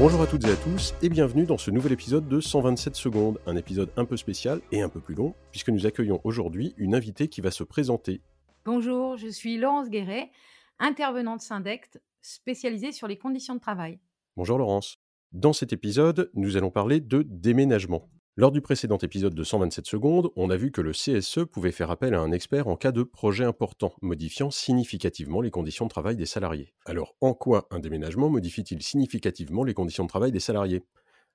Bonjour à toutes et à tous et bienvenue dans ce nouvel épisode de 127 secondes, un épisode un peu spécial et un peu plus long puisque nous accueillons aujourd'hui une invitée qui va se présenter. Bonjour, je suis Laurence Guéret, intervenante Syndect spécialisée sur les conditions de travail. Bonjour Laurence. Dans cet épisode, nous allons parler de déménagement. Lors du précédent épisode de 127 secondes, on a vu que le CSE pouvait faire appel à un expert en cas de projet important, modifiant significativement les conditions de travail des salariés. Alors, en quoi un déménagement modifie-t-il significativement les conditions de travail des salariés?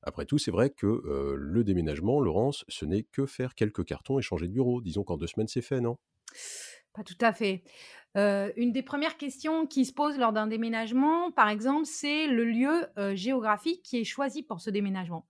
Après tout, c'est vrai que euh, le déménagement, Laurence, ce n'est que faire quelques cartons et changer de bureau. Disons qu'en deux semaines, c'est fait, non? Pas tout à fait. Euh, une des premières questions qui se posent lors d'un déménagement, par exemple, c'est le lieu euh, géographique qui est choisi pour ce déménagement.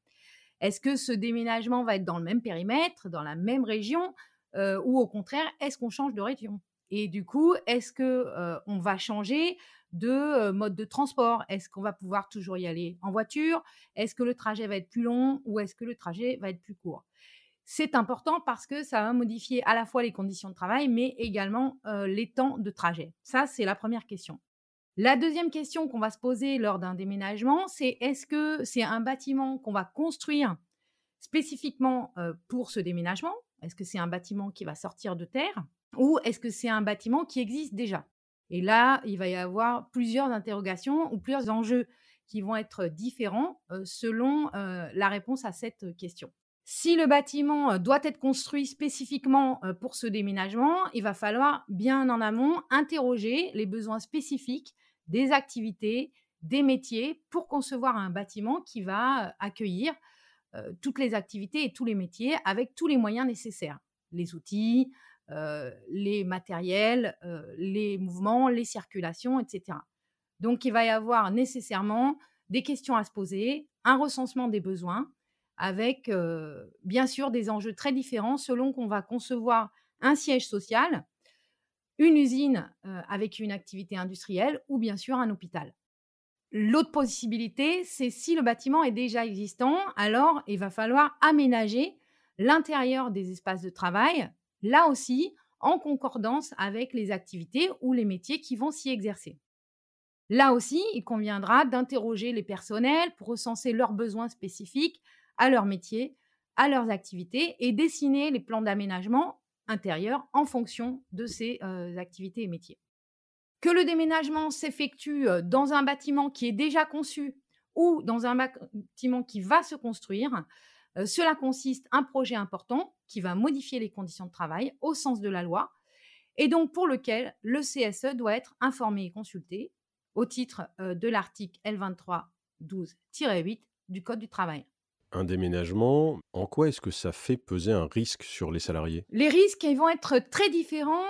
Est-ce que ce déménagement va être dans le même périmètre, dans la même région, euh, ou au contraire, est-ce qu'on change de région? Et du coup, est-ce que euh, on va changer de euh, mode de transport? Est-ce qu'on va pouvoir toujours y aller en voiture? Est-ce que le trajet va être plus long ou est-ce que le trajet va être plus court? C'est important parce que ça va modifier à la fois les conditions de travail, mais également les temps de trajet. Ça, c'est la première question. La deuxième question qu'on va se poser lors d'un déménagement, c'est est-ce que c'est un bâtiment qu'on va construire spécifiquement pour ce déménagement? Est-ce que c'est un bâtiment qui va sortir de terre Ou est-ce que c'est un bâtiment qui existe déjà? Et là, il va y avoir plusieurs interrogations ou plusieurs enjeux qui vont être différents selon la réponse à cette question. Si le bâtiment doit être construit spécifiquement pour ce déménagement, il va falloir bien en amont interroger les besoins spécifiques des activités, des métiers pour concevoir un bâtiment qui va accueillir toutes les activités et tous les métiers avec tous les moyens nécessaires, les outils, les matériels, les mouvements, les circulations, etc. Donc il va y avoir nécessairement des questions à se poser, un recensement des besoins, avec bien sûr des enjeux très différents selon qu'on va concevoir un siège social, une usine avec une activité industrielle ou bien sûr un hôpital. L'autre possibilité, c'est si le bâtiment est déjà existant, alors il va falloir aménager l'intérieur des espaces de travail, là aussi en concordance avec les activités ou les métiers qui vont s'y exercer. Là aussi, il conviendra d'interroger les personnels pour recenser leurs besoins spécifiques à leur métier, à leurs activités et dessiner les plans d'aménagement intérieur en fonction de ces activités et métiers. Que le déménagement s'effectue dans un bâtiment qui est déjà conçu ou dans un bâtiment qui va se construire, cela consiste un projet important qui va modifier les conditions de travail au sens de la loi et donc pour lequel le CSE doit être informé et consulté au titre de l'article L23 12-8 du Code du travail un déménagement, en quoi est-ce que ça fait peser un risque sur les salariés? Les risques, vont être très différents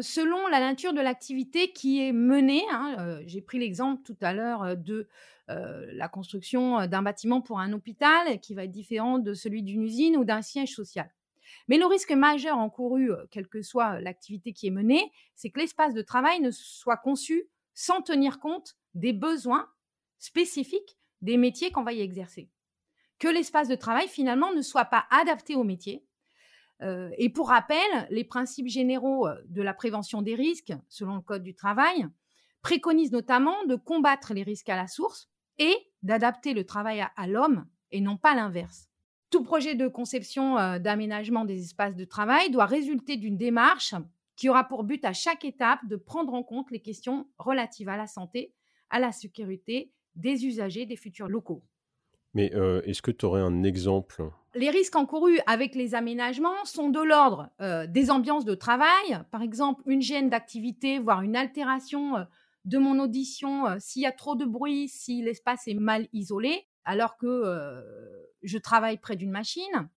selon la nature de l'activité qui est menée. Hein, j'ai pris l'exemple tout à l'heure de la construction d'un bâtiment pour un hôpital qui va être différent de celui d'une usine ou d'un siège social. Mais le risque majeur encouru, quelle que soit l'activité qui est menée, c'est que l'espace de travail ne soit conçu sans tenir compte des besoins spécifiques des métiers qu'on va y exercer que l'espace de travail finalement ne soit pas adapté au métier. Euh, et pour rappel, les principes généraux euh, de la prévention des risques, selon le Code du travail, préconisent notamment de combattre les risques à la source et d'adapter le travail à, l'homme et non pas l'inverse. Tout projet de conception euh, d'aménagement des espaces de travail doit résulter d'une démarche qui aura pour but à chaque étape de prendre en compte les questions relatives à la santé, à la sécurité des usagers des futurs locaux. Mais est-ce que tu aurais un exemple? Les risques encourus avec les aménagements sont de l'ordre des ambiances de travail, par exemple une gêne d'activité, voire une altération de mon audition s'il y a trop de bruit, si l'espace est mal isolé, alors que je travaille près d'une machine.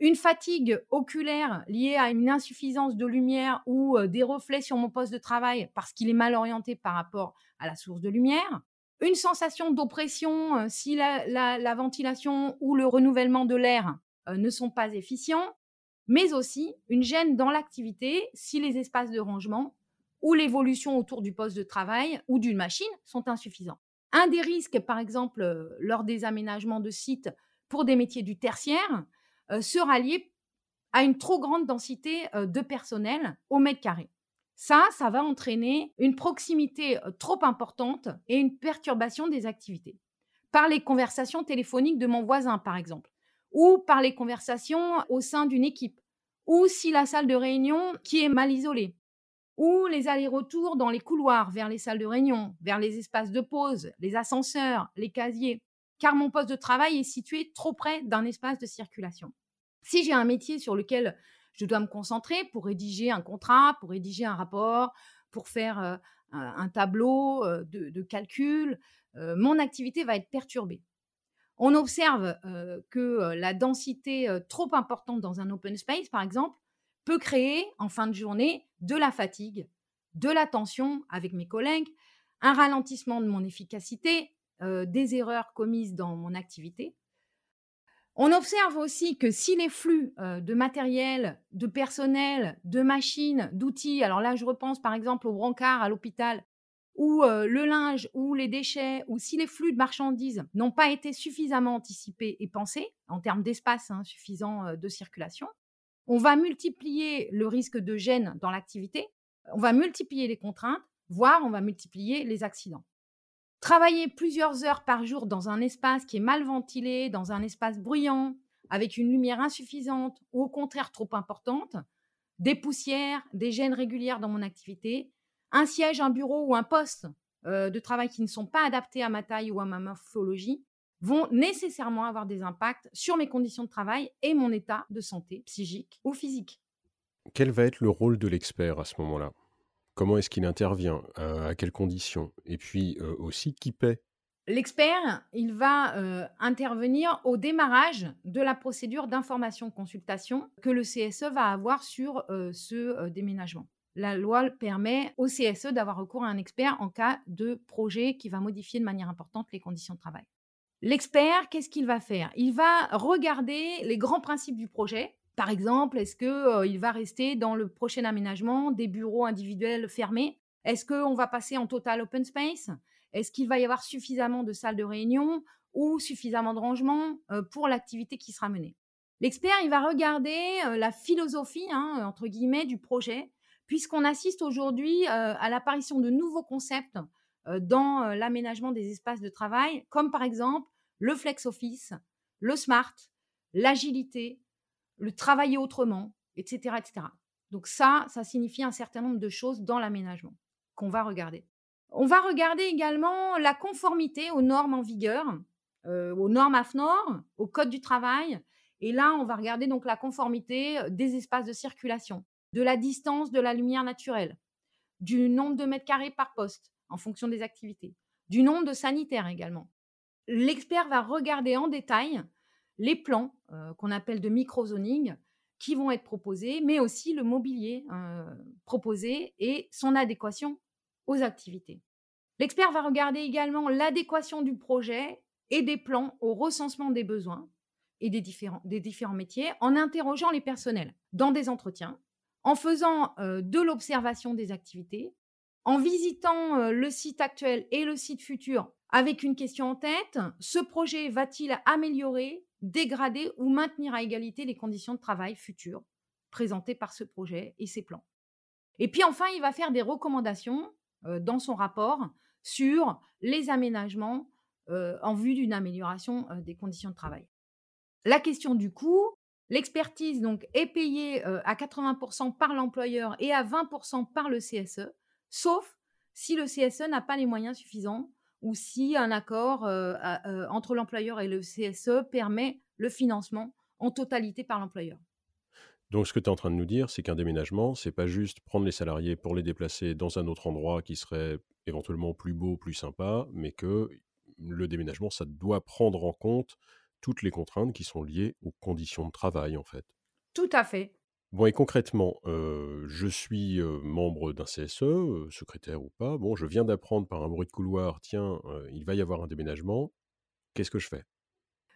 une fatigue oculaire liée à une insuffisance de lumière ou des reflets sur mon poste de travail parce qu'il est mal orienté par rapport à la source de lumière une sensation d'oppression si la, ventilation ou le renouvellement de l'air ne sont pas efficients, mais aussi une gêne dans l'activité si les espaces de rangement ou l'évolution autour du poste de travail ou d'une machine sont insuffisants. Un des risques, par exemple, lors des aménagements de sites pour des métiers du tertiaire, sera lié à une trop grande densité de personnel au mètre carré. Ça, ça va entraîner une proximité trop importante et une perturbation des activités. par les conversations téléphoniques de mon voisin, par exemple, ou par les conversations au sein d'une équipe, ou si la salle de réunion qui est mal isolée, ou les allers-retours dans les couloirs vers les salles de réunion, vers les espaces de pause, les ascenseurs, les casiers, car mon poste de travail est situé trop près d'un espace de circulation. Si j'ai un métier sur lequel je dois me concentrer pour rédiger un contrat, pour rédiger un rapport, pour faire euh, un tableau euh, de, calcul, euh, mon activité va être perturbée. On observe que la densité trop importante dans un open space, par exemple, peut créer en fin de journée de la fatigue, de la tension avec mes collègues, un ralentissement de mon efficacité, des erreurs commises dans mon activité. On observe aussi que si les flux de matériel, de personnel, de machines, d'outils, alors là je repense par exemple au brancard à l'hôpital, ou le linge, ou les déchets, ou si les flux de marchandises n'ont pas été suffisamment anticipés et pensés en termes d'espace hein, suffisant de circulation, on va multiplier le risque de gêne dans l'activité, on va multiplier les contraintes, voire on va multiplier les accidents. Travailler plusieurs heures par jour dans un espace qui est mal ventilé, dans un espace bruyant, avec une lumière insuffisante ou au contraire trop importante, des poussières, des gênes régulières dans mon activité, un siège, un bureau ou un poste euh, de travail qui ne sont pas adaptés à ma taille ou à ma morphologie vont nécessairement avoir des impacts sur mes conditions de travail et mon état de santé psychique ou physique. Quel va être le rôle de l'expert à ce moment-là? Comment est-ce qu'il intervient À quelles conditions Et puis euh, aussi, qui paie L'expert, il va euh, intervenir au démarrage de la procédure d'information-consultation que le CSE va avoir sur euh, ce déménagement la loi permet au CSE d'avoir recours à un expert en cas de projet qui va modifier de manière importante les conditions de travail. L'expert, qu'est-ce qu'il va faire? Il va regarder les grands principes du projet. Par exemple, est-ce qu'il va rester dans le prochain aménagement des bureaux individuels fermés? Est-ce qu'on va passer en total open space? Est-ce qu'il va y avoir suffisamment de salles de réunion ou suffisamment de rangement euh, pour l'activité qui sera menée? L'expert, il va regarder la philosophie, hein, du projet puisqu'on assiste aujourd'hui à l'apparition de nouveaux concepts dans l'aménagement des espaces de travail, comme par exemple le flex office, le smart, l'agilité, le travailler autrement, etc., etc. Donc ça, ça signifie un certain nombre de choses dans l'aménagement qu'on va regarder. On va regarder également la conformité aux normes en vigueur, aux normes AFNOR, au code du travail. Et là, on va regarder donc la conformité des espaces de circulation de la distance de la lumière naturelle, du nombre de mètres carrés par poste en fonction des activités, du nombre de sanitaires également. L'expert va regarder en détail les plans euh, qu'on appelle de microzoning qui vont être proposés, mais aussi le mobilier euh, proposé et son adéquation aux activités. L'expert va regarder également l'adéquation du projet et des plans au recensement des besoins et des différents, des différents métiers en interrogeant les personnels dans des entretiens en faisant de l'observation des activités, en visitant le site actuel et le site futur avec une question en tête, ce projet va-t-il améliorer, dégrader ou maintenir à égalité les conditions de travail futures présentées par ce projet et ses plans Et puis enfin, il va faire des recommandations dans son rapport sur les aménagements en vue d'une amélioration des conditions de travail. La question du coût, L'expertise donc est payée à 80% par l'employeur et à 20% par le CSE, sauf si le CSE n'a pas les moyens suffisants ou si un accord entre l'employeur et le CSE permet le financement en totalité par l'employeur. Donc, ce que tu es en train de nous dire, c'est qu'un déménagement, c'est pas juste prendre les salariés pour les déplacer dans un autre endroit qui serait éventuellement plus beau, plus sympa, mais que le déménagement, ça doit prendre en compte toutes les contraintes qui sont liées aux conditions de travail, en fait. Tout à fait. Bon, et concrètement, euh, je suis euh, membre d'un CSE, euh, secrétaire ou pas. Bon, je viens d'apprendre par un bruit de couloir, tiens, il va y avoir un déménagement. Qu'est-ce que je fais?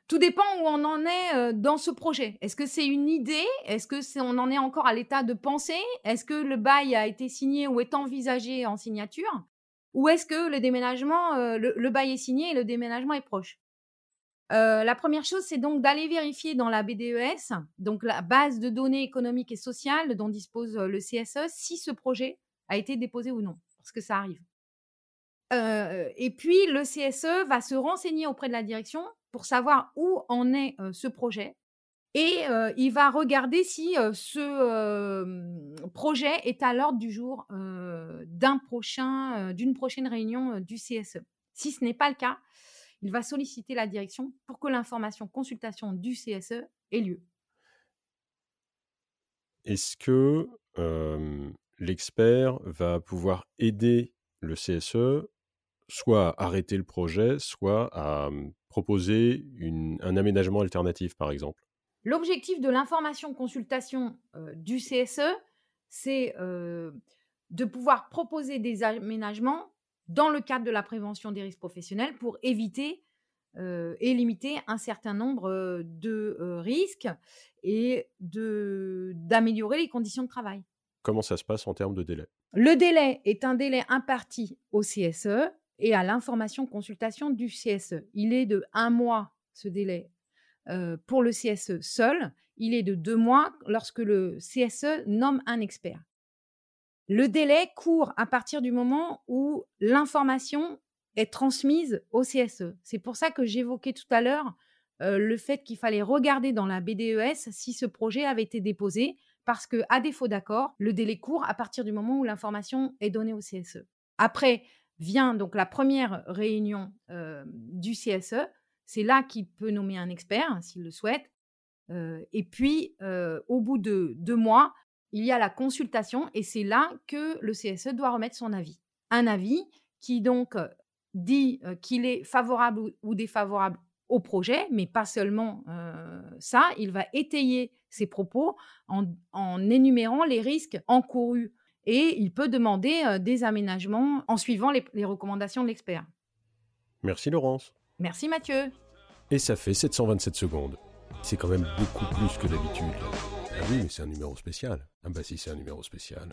Tout dépend où on en est dans ce projet. Est-ce que c'est une idée? Est-ce que on en est encore à l'état de pensée? Est-ce que le bail a été signé ou est envisagé en signature? Ou est-ce que le déménagement, le, bail est signé et le déménagement est proche? Euh, la première chose, c'est donc d'aller vérifier dans la BDES, donc la base de données économiques et sociales dont dispose euh, le CSE, si ce projet a été déposé ou non, parce que ça arrive. et puis le CSE va se renseigner auprès de la direction pour savoir où en est ce projet et il va regarder si ce projet est à l'ordre du jour d'un prochain, d'une prochaine réunion du CSE. Si ce n'est pas le cas, il va solliciter la direction pour que l'information consultation du CSE ait lieu. Est-ce que l'expert va pouvoir aider le CSE soit à arrêter le projet, soit à proposer un aménagement alternatif, par exemple? L'objectif de l'information consultation du CSE, c'est de pouvoir proposer des aménagements dans le cadre de la prévention des risques professionnels pour éviter et limiter un certain nombre de risques et d'améliorer les conditions de travail. Comment ça se passe en termes de délai? Le délai est un délai imparti au CSE et à l'information consultation du CSE. Il est de un mois, ce délai, pour le CSE seul. Il est de deux mois lorsque le CSE nomme un expert. Le délai court à partir du moment où l'information est transmise au CSE. C'est pour ça que j'évoquais tout à l'heure le fait qu'il fallait regarder dans la BDES si ce projet avait été déposé, parce que à défaut d'accord, le délai court à partir du moment où l'information est donnée au CSE. Après vient donc la première réunion du CSE. C'est là qu'il peut nommer un expert s'il le souhaite. et puis, au bout de deux mois, il y a la consultation et c'est là que le CSE doit remettre son avis. Un avis qui donc dit qu'il est favorable ou défavorable au projet, mais pas seulement ça, il va étayer ses propos en, énumérant les risques encourus et il peut demander des aménagements en suivant les, les recommandations de l'expert. Merci Laurence. Merci Mathieu. Et ça fait 727 secondes. C'est quand même beaucoup plus que d'habitude. Ah oui, mais c'est un numéro spécial. Ah bah si, c'est un numéro spécial.